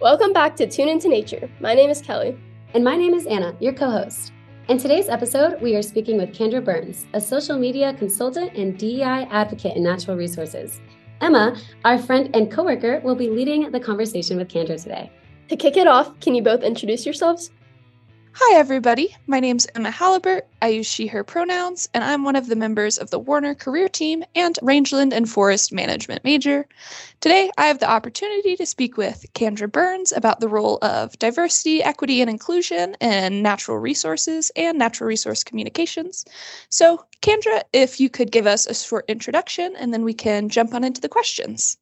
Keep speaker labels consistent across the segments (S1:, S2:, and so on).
S1: Welcome back to Tune Into Nature. My name is Kelly.
S2: And my name is Anna, your co host. In today's episode, we are speaking with Candra Burns, a social media consultant and DEI advocate in natural resources. Emma, our friend and coworker, will be leading the conversation with Candra today.
S1: To kick it off, can you both introduce yourselves?
S3: Hi, everybody. My name's Emma Hallibert. I use she, her pronouns, and I'm one of the members of the Warner Career Team and Rangeland and Forest Management major. Today, I have the opportunity to speak with Candra Burns about the role of diversity, equity, and inclusion in natural resources and natural resource communications. So, Candra, if you could give us a short introduction and then we can jump on into the questions.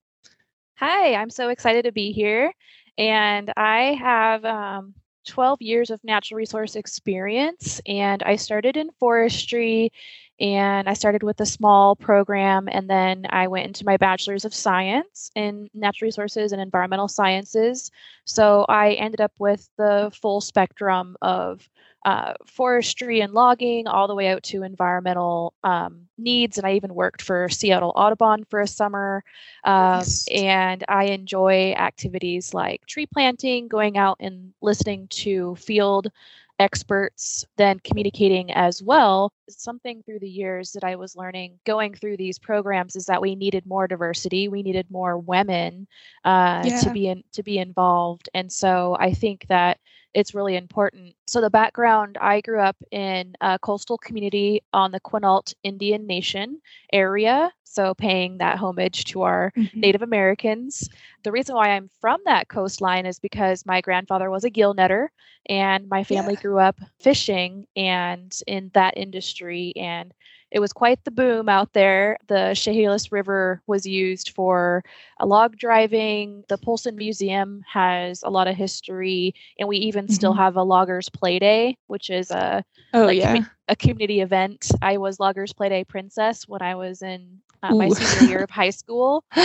S4: Hi, I'm so excited to be here. And I have um, 12 years of natural resource experience and I started in forestry and I started with a small program and then I went into my bachelor's of science in natural resources and environmental sciences. So I ended up with the full spectrum of uh, forestry and logging all the way out to environmental um, needs. And I even worked for Seattle Audubon for a summer. Um, nice. And I enjoy activities like tree planting, going out and listening to field experts, then communicating as well. Something through the years that I was learning going through these programs is that we needed more diversity. We needed more women uh, yeah. to be in, to be involved. And so I think that it's really important. So, the background I grew up in a coastal community on the Quinault Indian Nation area, so paying that homage to our mm-hmm. Native Americans. The reason why I'm from that coastline is because my grandfather was a gill netter, and my family yeah. grew up fishing and in that industry. And it was quite the boom out there. The Chehalis River was used for a log driving. The Polson Museum has a lot of history, and we even mm-hmm. still have a loggers play day, which is a
S3: oh like, yeah com-
S4: a community event. I was loggers play day princess when I was in uh, my senior year of high school.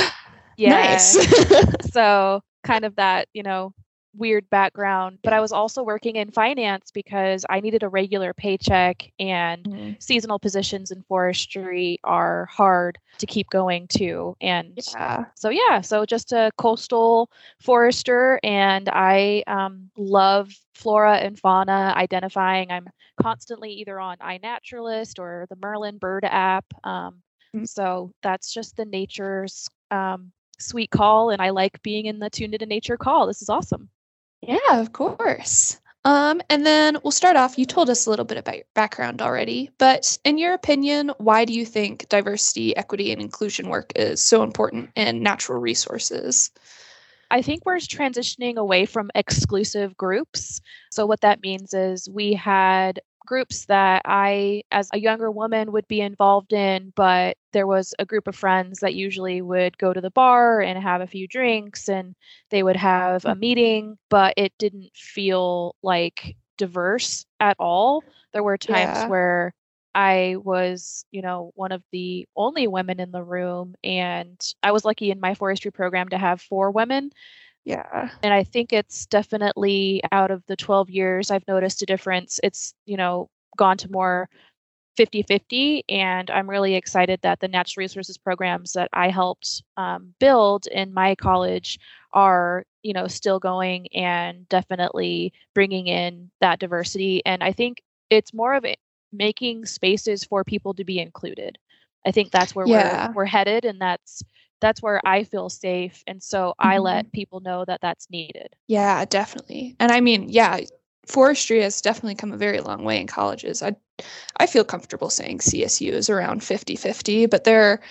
S3: Yeah. Nice.
S4: so kind of that you know weird background, but I was also working in finance because I needed a regular paycheck and mm-hmm. seasonal positions in forestry are hard to keep going to. And yeah. so, yeah, so just a coastal forester, and I um, love flora and fauna identifying. I'm constantly either on iNaturalist or the Merlin Bird app. Um, mm-hmm. So that's just the nature's um, sweet call, and I like being in the tuned into nature call. This is awesome.
S3: Yeah, of course. Um, and then we'll start off. You told us a little bit about your background already, but in your opinion, why do you think diversity, equity, and inclusion work is so important in natural resources?
S4: I think we're transitioning away from exclusive groups. So, what that means is we had groups that I, as a younger woman, would be involved in, but there was a group of friends that usually would go to the bar and have a few drinks and they would have a mm-hmm. meeting, but it didn't feel like diverse at all. There were times yeah. where I was, you know, one of the only women in the room, and I was lucky in my forestry program to have four women.
S3: Yeah.
S4: And I think it's definitely out of the 12 years I've noticed a difference. It's, you know, gone to more 50 50. And I'm really excited that the natural resources programs that I helped um, build in my college are, you know, still going and definitely bringing in that diversity. And I think it's more of it making spaces for people to be included. I think that's where yeah. we're, we're headed. And that's, that's where I feel safe. And so mm-hmm. I let people know that that's needed.
S3: Yeah, definitely. And I mean, yeah, forestry has definitely come a very long way in colleges. I I feel comfortable saying CSU is around 50-50, but there are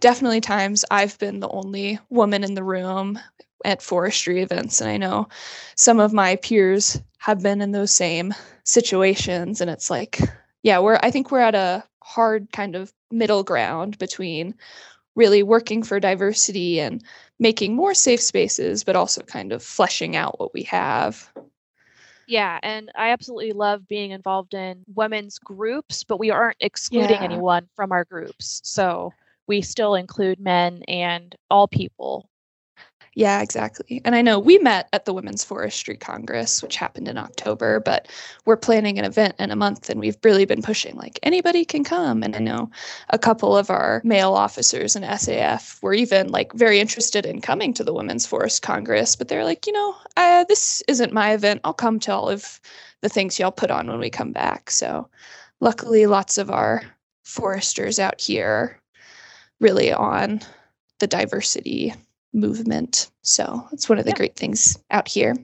S3: definitely times I've been the only woman in the room at forestry events and I know some of my peers have been in those same situations and it's like yeah, we're I think we're at a hard kind of middle ground between really working for diversity and making more safe spaces, but also kind of fleshing out what we have.
S4: Yeah, and I absolutely love being involved in women's groups, but we aren't excluding yeah. anyone from our groups. So we still include men and all people.
S3: Yeah, exactly. And I know we met at the Women's Forestry Congress, which happened in October, but we're planning an event in a month and we've really been pushing like anybody can come. And I know a couple of our male officers in SAF were even like very interested in coming to the Women's Forest Congress, but they're like, you know, uh, this isn't my event. I'll come to all of the things y'all put on when we come back. So luckily, lots of our foresters out here really on the diversity movement. So it's one of the
S4: Yeah.
S3: great things out here.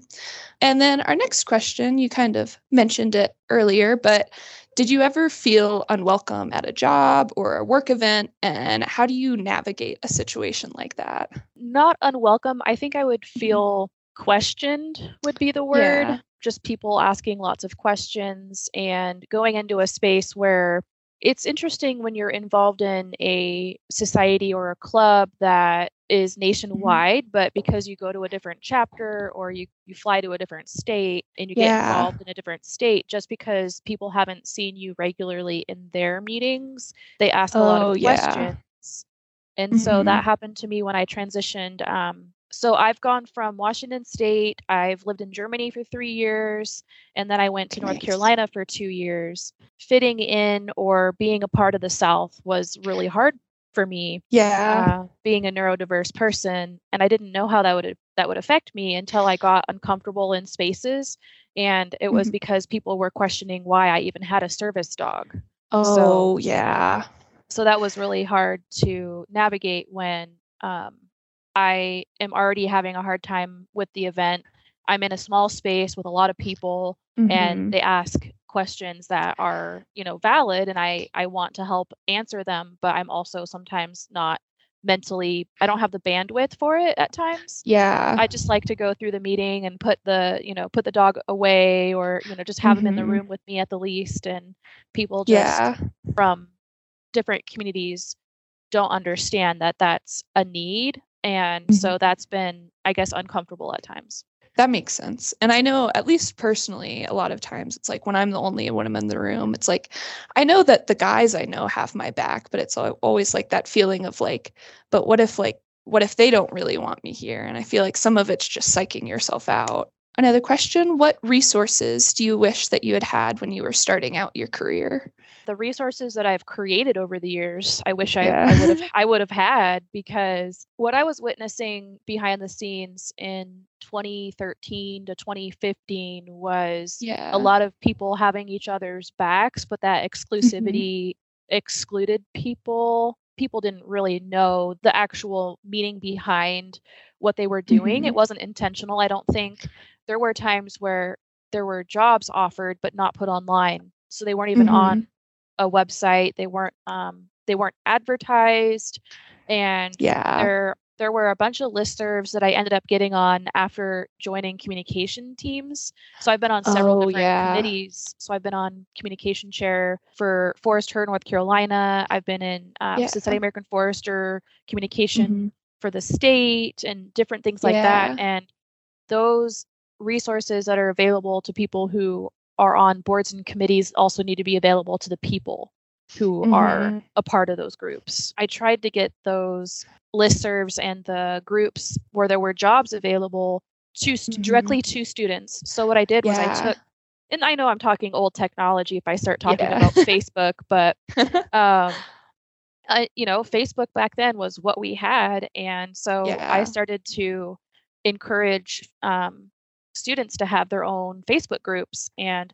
S3: And then our next question, you kind of mentioned it earlier, but did you ever feel unwelcome at a job or a work event? And how do you navigate a situation like that?
S4: Not unwelcome. I think I would mm-hmm. feel questioned, would be the word.
S3: Yeah.
S4: Just people asking lots of questions and going into a space where it's interesting when you're involved in a society or a club that is nationwide, but because you go to a different chapter or you, you fly to a different state and you get involved in a different state, just because people haven't seen you regularly in their meetings, they ask a lot
S3: Oh,
S4: of
S3: yeah.
S4: questions. And so
S3: Mhm.
S4: that happened to me when I transitioned. Um, so I've gone from Washington State, I've lived in Germany for three years, and then I went to North Carolina for two years. Fitting in or being a part of the South was really hard for me,
S3: Yeah.
S4: uh, being a neurodiverse person, and I didn't know how that would that would affect me until I got uncomfortable in spaces, and it was
S3: Mhm.
S4: because people were questioning why I even had a service dog
S3: oh, yeah.
S4: so that was really hard to navigate when um, I am already having a hard time with the event. I'm in a small space with a lot of people,
S3: Mhm.
S4: and they ask questions that are, you know, valid, and I I want to help answer them, but I'm also sometimes not mentally. I don't have the bandwidth for it at times.
S3: yeah.
S4: I just like to go through the meeting and put the, you know, put the dog away, or you know, just have him in the
S3: Mhm.
S4: room with me at the least, and people just
S3: yeah.
S4: from different communities don't understand that that's a need and
S3: Mm-hmm.
S4: so that's been i guess uncomfortable at times
S3: That makes sense. And I know, at least personally, a lot of times it's like when I'm the only one in the room, it's like I know that the guys I know have my back, but it's always like that feeling of like, but what if, like, what if they don't really want me here? And I feel like some of it's just psyching yourself out. Another question What resources do you wish that you had had when you were starting out your career?
S4: the resources that i've created over the years i wish I,
S3: Yeah.
S4: I would have i would have had because what i was witnessing behind the scenes in 2013 to 2015 was
S3: Yeah.
S4: a lot of people having each other's backs, but that mm-hmm. exclusivity excluded people. People didn't really know the actual meaning behind what they were doing. It mm-hmm. wasn't intentional, I don't think. There were times where there were jobs offered but not put online. So they weren't even on a website. They weren't um they weren't advertised and
S3: Yeah.
S4: there there were a bunch of listservs that I ended up getting on after joining communication teams. So I've been on several
S3: Oh,
S4: different
S3: yeah.
S4: committees. So I've been on communication chair for Forest Her North Carolina. I've been in um,
S3: Yeah.
S4: Society American Forester communication
S3: Mhm.
S4: for the state and different things like
S3: Yeah.
S4: that. And those resources that are available to people who are on boards and committees also need to be available to the people who are
S3: Mhm.
S4: a part of those groups. I tried to get those listservs and the groups where there were jobs available to st-
S3: Mhm.
S4: directly to students. So what I did was I took and I know I'm talking old technology if I start talking
S3: Yeah.
S4: about Facebook, but um I, you know, Facebook back then was what we had, and so I started to encourage um, students to have their own Facebook groups, and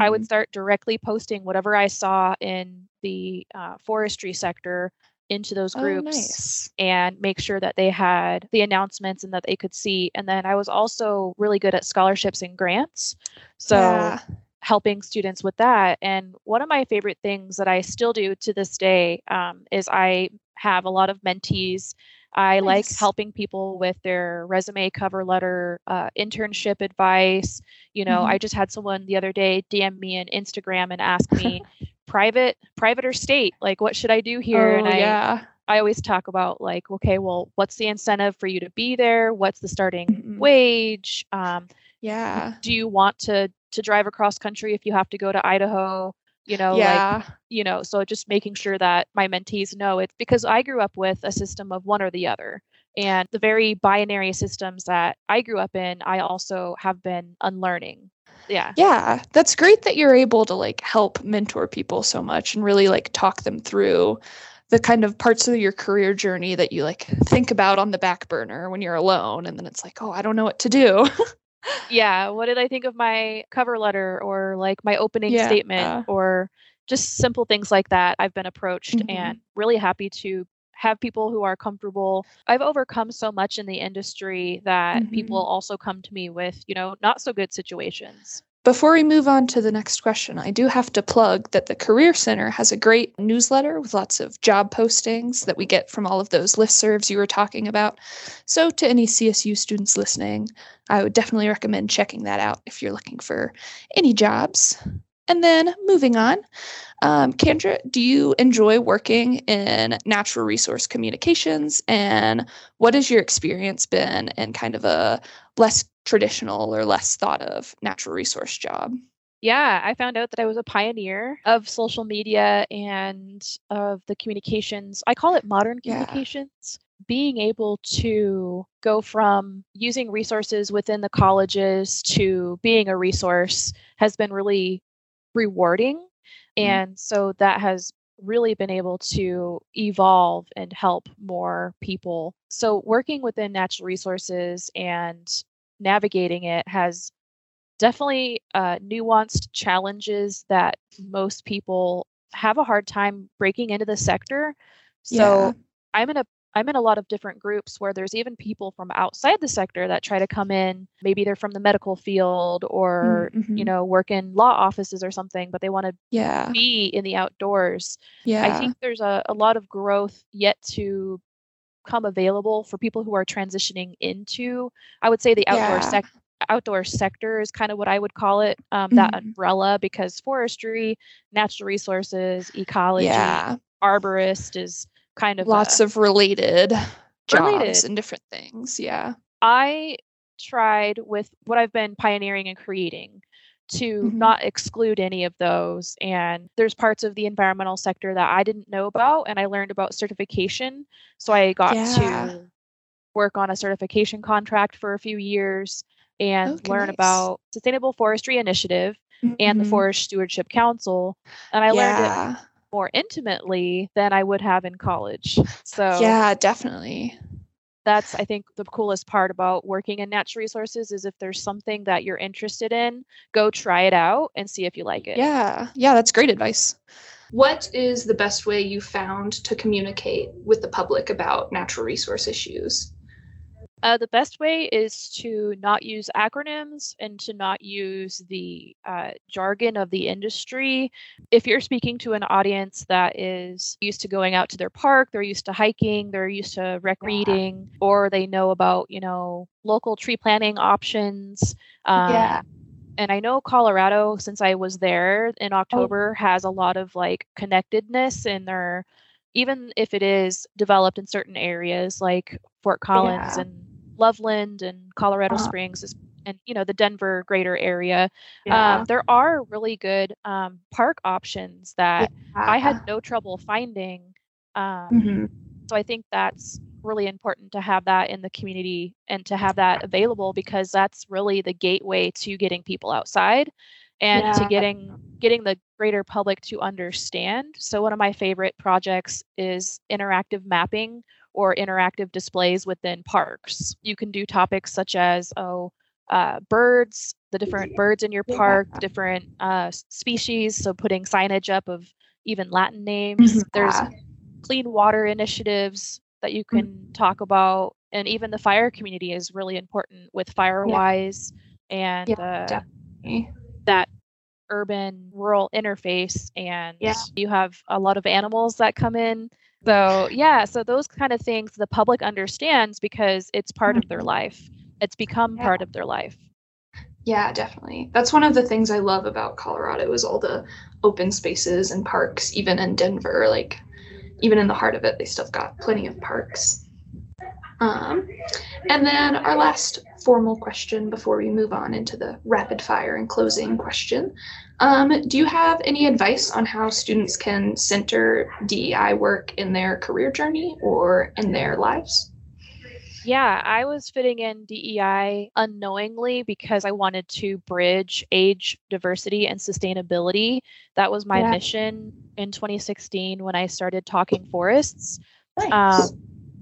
S4: I would
S3: Mhm.
S4: start directly posting whatever I saw in the uh, forestry sector into those
S3: Oh,
S4: groups
S3: nice.
S4: and make sure that they had the announcements and that they could see. And then I was also really good at scholarships and grants. So
S3: Yeah.
S4: helping students with that. And one of my favorite things that I still do to this day um, is I have a lot of mentees. I like helping people with their resume, cover letter, uh, internship advice. You know,
S3: Mhm.
S4: I just had someone the other day DM me on Instagram and ask me, private, private or state, like what should I do here?
S3: Oh,
S4: and I,
S3: yeah.
S4: I always talk about like, okay, well, what's the incentive for you to be there? What's the starting
S3: Mhm.
S4: wage? Um,
S3: Yeah.
S4: do you want to to drive across country if you have to go to Idaho? You know, like
S3: Yeah.
S4: you know, so just making sure that my mentees know it's because I grew up with a system of one or the other. And the very binary systems that I grew up in, I also have been unlearning. Yeah.
S3: Yeah. That's great that you're able to like help mentor people so much and really like talk them through the kind of parts of your career journey that you like think about on the back burner when you're alone and then it's like, "Oh, I don't know what to do."
S4: yeah, what did I think of my cover letter or like my opening yeah. statement or just simple things like that. I've been approached mm-hmm. and really happy to have people who are comfortable. I've overcome so much in the industry that mm-hmm. people also come to me with, you know, not so good situations.
S3: Before we move on to the next question, I do have to plug that the Career Center has a great newsletter with lots of job postings that we get from all of those listservs you were talking about. So, to any CSU students listening, I would definitely recommend checking that out if you're looking for any jobs. And then moving on, um, Candra, do you enjoy working in natural resource communications? And what has your experience been in kind of a less traditional or less thought of natural resource job?
S4: Yeah, I found out that I was a pioneer of social media and of the communications. I call it modern communications. Yeah. Being able to go from using resources within the colleges to being a resource has been really rewarding. Mm-hmm. And so that has really been able to evolve and help more people. So working within natural resources and navigating it has definitely uh, nuanced challenges that most people have a hard time breaking into the sector. So yeah. I'm in a I'm in a lot of different groups where there's even people from outside the sector that try to come in. Maybe they're from the medical field or, mm-hmm. you know, work in law offices or something, but they want to
S3: yeah.
S4: be in the outdoors.
S3: Yeah.
S4: I think there's a, a lot of growth yet to come available for people who are transitioning into, I would say, the outdoor yeah. sector outdoor sector is kind of what I would call it, um, that mm-hmm. umbrella, because forestry, natural resources, ecology,
S3: yeah.
S4: arborist is kind of
S3: lots
S4: a,
S3: of related jobs related. and different things. Yeah.
S4: I tried with what I've been pioneering and creating to mm-hmm. not exclude any of those. And there's parts of the environmental sector that I didn't know about, and I learned about certification. So I got yeah. to work on a certification contract for a few years and okay, learn nice. about Sustainable Forestry Initiative mm-hmm. and the mm-hmm. Forest Stewardship Council. And I yeah. learned it more intimately than I would have in college. So
S3: Yeah, definitely.
S4: That's I think the coolest part about working in natural resources is if there's something that you're interested in, go try it out and see if you like it.
S3: Yeah. Yeah, that's great advice. What is the best way you found to communicate with the public about natural resource issues?
S4: Uh, the best way is to not use acronyms and to not use the uh, jargon of the industry. If you're speaking to an audience that is used to going out to their park, they're used to hiking, they're used to rec reading, or they know about, you know, local tree planting options.
S3: Um, yeah.
S4: And I know Colorado, since I was there in oh. October, oh. has a lot of like connectedness in their even if it is developed in certain areas like Fort Collins yeah. and Loveland and Colorado uh-huh. Springs and you know the Denver greater area. Yeah. Um, there are really good um, park options that yeah. I had no trouble finding. Um, mm-hmm. So I think that's really important to have that in the community and to have that available because that's really the gateway to getting people outside and yeah. to getting getting the greater public to understand. So one of my favorite projects is interactive mapping or interactive displays within parks. You can do topics such as, oh, uh, birds, the different birds in your park, different uh, species. So putting signage up of even Latin names. Mm-hmm. There's clean water initiatives that you can mm-hmm. talk about. And even the fire community is really important with FireWise yeah. and yeah, uh, that urban rural interface. And
S3: yeah.
S4: you have a lot of animals that come in so, yeah, so those kind of things the public understands because it's part of their mm-hmm. life. It's become yeah. part of their life.
S3: Yeah, definitely. That's one of the things I love about Colorado is all the open spaces and parks, even in Denver, like even in the heart of it, they still got plenty of parks. Um, and then our last formal question before we move on into the rapid fire and closing question. Um, do you have any advice on how students can center DEI work in their career journey or in their lives?
S4: Yeah, I was fitting in DEI unknowingly because I wanted to bridge age diversity and sustainability. That was my
S3: Yeah.
S4: mission in 2016 when I started talking forests.
S3: Nice.
S4: Um,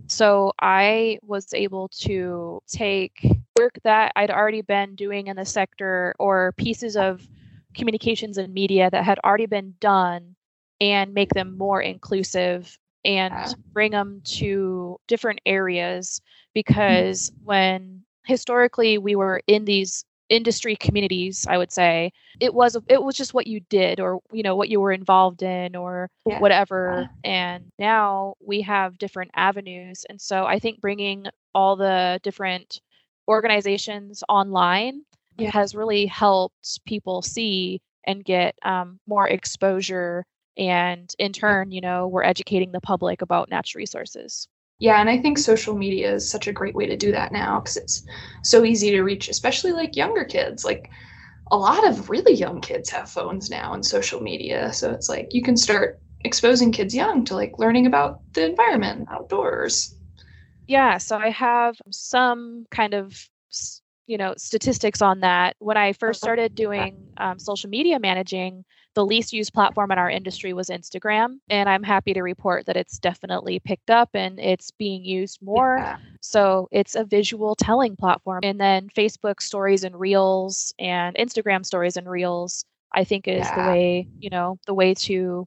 S4: so I was able to take work that I'd already been doing in the sector or pieces of communications and media that had already been done and make them more inclusive and
S3: Yeah.
S4: bring them to different areas because mm-hmm. when historically we were in these industry communities i would say it was it was just what you did or you know what you were involved in or
S3: Yeah.
S4: whatever and now we have different avenues and so i think bringing all the different organizations online
S3: Yeah.
S4: Has really helped people see and get um, more exposure and in turn you know we're educating the public about natural resources
S3: Yeah, and I think social media is such a great way to do that now because it's so easy to reach, especially like younger kids. Like a lot of really young kids have phones now and social media. So it's like you can start exposing kids young to like learning about the environment outdoors.
S4: Yeah, so I have some kind of you know statistics on that. When I first
S3: Uh-huh.
S4: started doing um, social media managing, the least used platform in our industry was Instagram, and I'm happy to report that it's definitely picked up and it's being used more.
S3: Yeah.
S4: So it's a visual telling platform. And then Facebook stories and reels and Instagram stories and reels, I think is the way, you know, the way to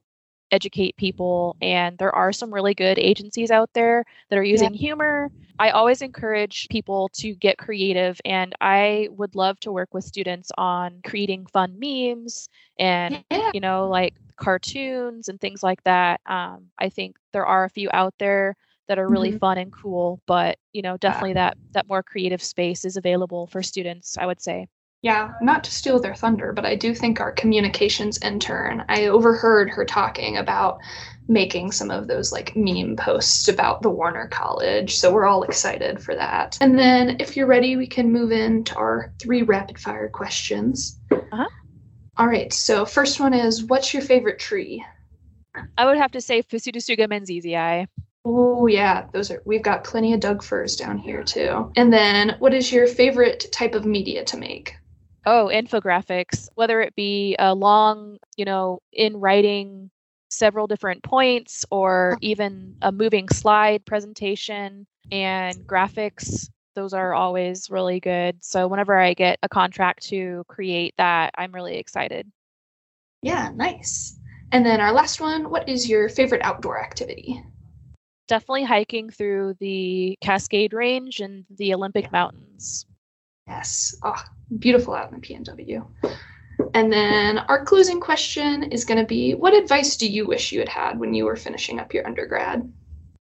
S4: educate people. And there are some really good agencies out there that are using humor. I always encourage people to get creative and I would love to work with students on creating fun memes and
S3: Yeah.
S4: you know, like cartoons and things like that. Um, I think there are a few out there that are really
S3: Mhm.
S4: fun and cool, but you know, definitely that that more creative space is available for students. I would say.
S3: Yeah, not to steal their thunder, but I do think our communications intern, I overheard her talking about making some of those like meme posts about the Warner College. So we're all excited for that. And then if you're ready, we can move into our three rapid fire questions.
S4: Uh-huh.
S3: All right, so first one is what's your favorite tree?
S4: I would have to say Pseudotsuga menziesii.
S3: Oh yeah, those are we've got plenty of Doug firs down here too. And then what is your favorite type of media to make?
S4: Oh, infographics, whether it be a long, you know, in writing several different points or even a moving slide presentation and graphics, those are always really good. So whenever I get a contract to create that, I'm really excited.
S3: Yeah, nice. And then our last one, what is your favorite outdoor activity?
S4: Definitely hiking through the Cascade Range and the Olympic Mountains.
S3: Yes. Oh, beautiful out in the PNW. And then our closing question is going to be what advice do you wish you had had when you were finishing up your undergrad?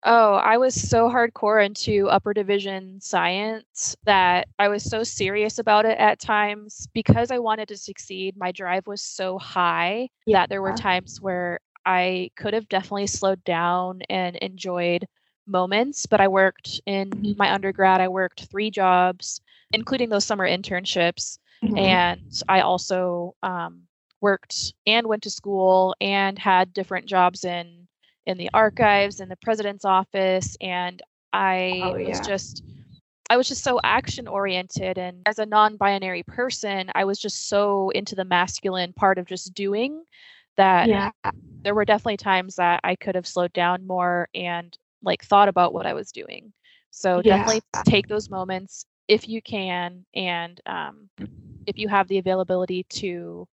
S4: Oh, I was so hardcore into upper division science that I was so serious about it at times because I wanted to succeed. My drive was so high that there were times where I could have definitely slowed down and enjoyed moments. But I worked in
S3: Mhm.
S4: my undergrad, I worked three jobs, including those summer internships.
S3: Mhm.
S4: And I also um, worked and went to school and had different jobs in in the archives in the president's office and i
S3: Oh,
S4: was just i was just so action oriented and as a non-binary person i was just so into the masculine part of just doing that
S3: yeah.
S4: there were definitely times that i could have slowed down more and like thought about what i was doing so
S3: Yeah.
S4: definitely take those moments if you can and um, if you have the availability to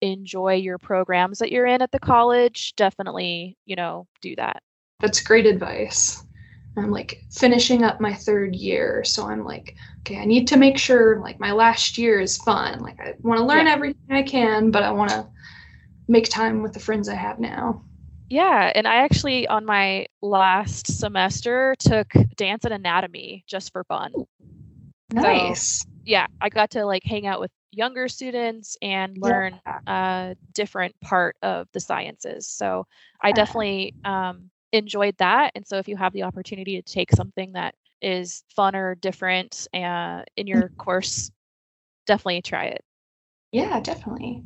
S4: enjoy your programs that you're in at the college definitely you know do that
S3: That's great advice. I'm like finishing up my third year, so I'm like, okay, I need to make sure like my last year is fun. Like I want to learn
S4: Yeah.
S3: everything I can, but I want to make time with the friends I have now.
S4: yeah and i actually on my last semester took dance and anatomy just for fun
S3: Nice.
S4: yeah i got to like hang out with younger students and learn
S3: Yeah.
S4: a different part of the sciences. So I definitely um, enjoyed that. And so if you have the opportunity to take something that is fun or different uh, in your course, definitely try it.
S3: Yeah, definitely.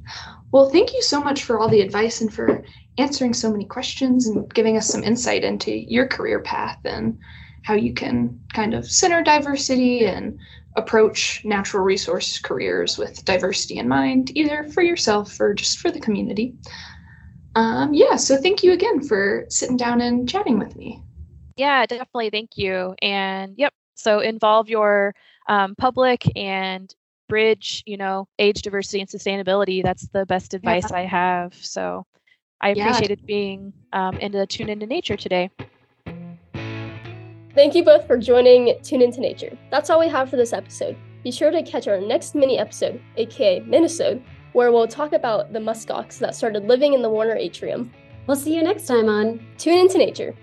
S3: Well, thank you so much for all the advice and for answering so many questions and giving us some insight into your career path and how you can kind of center diversity and approach natural resource careers with diversity in mind, either for yourself or just for the community. Um, yeah, so thank you again for sitting down and chatting with me.
S4: Yeah, definitely. Thank you. And yep, so involve your um, public and bridge, you know, age diversity and sustainability. That's the best advice yeah. I have. So I appreciated yeah. being um, into Tune Into Nature today.
S1: Thank you both for joining Tune Into Nature. That's all we have for this episode. Be sure to catch our next mini episode, aka Minnesota, where we'll talk about the muskox that started living in the Warner Atrium.
S2: We'll see you next time on
S1: Tune Into Nature.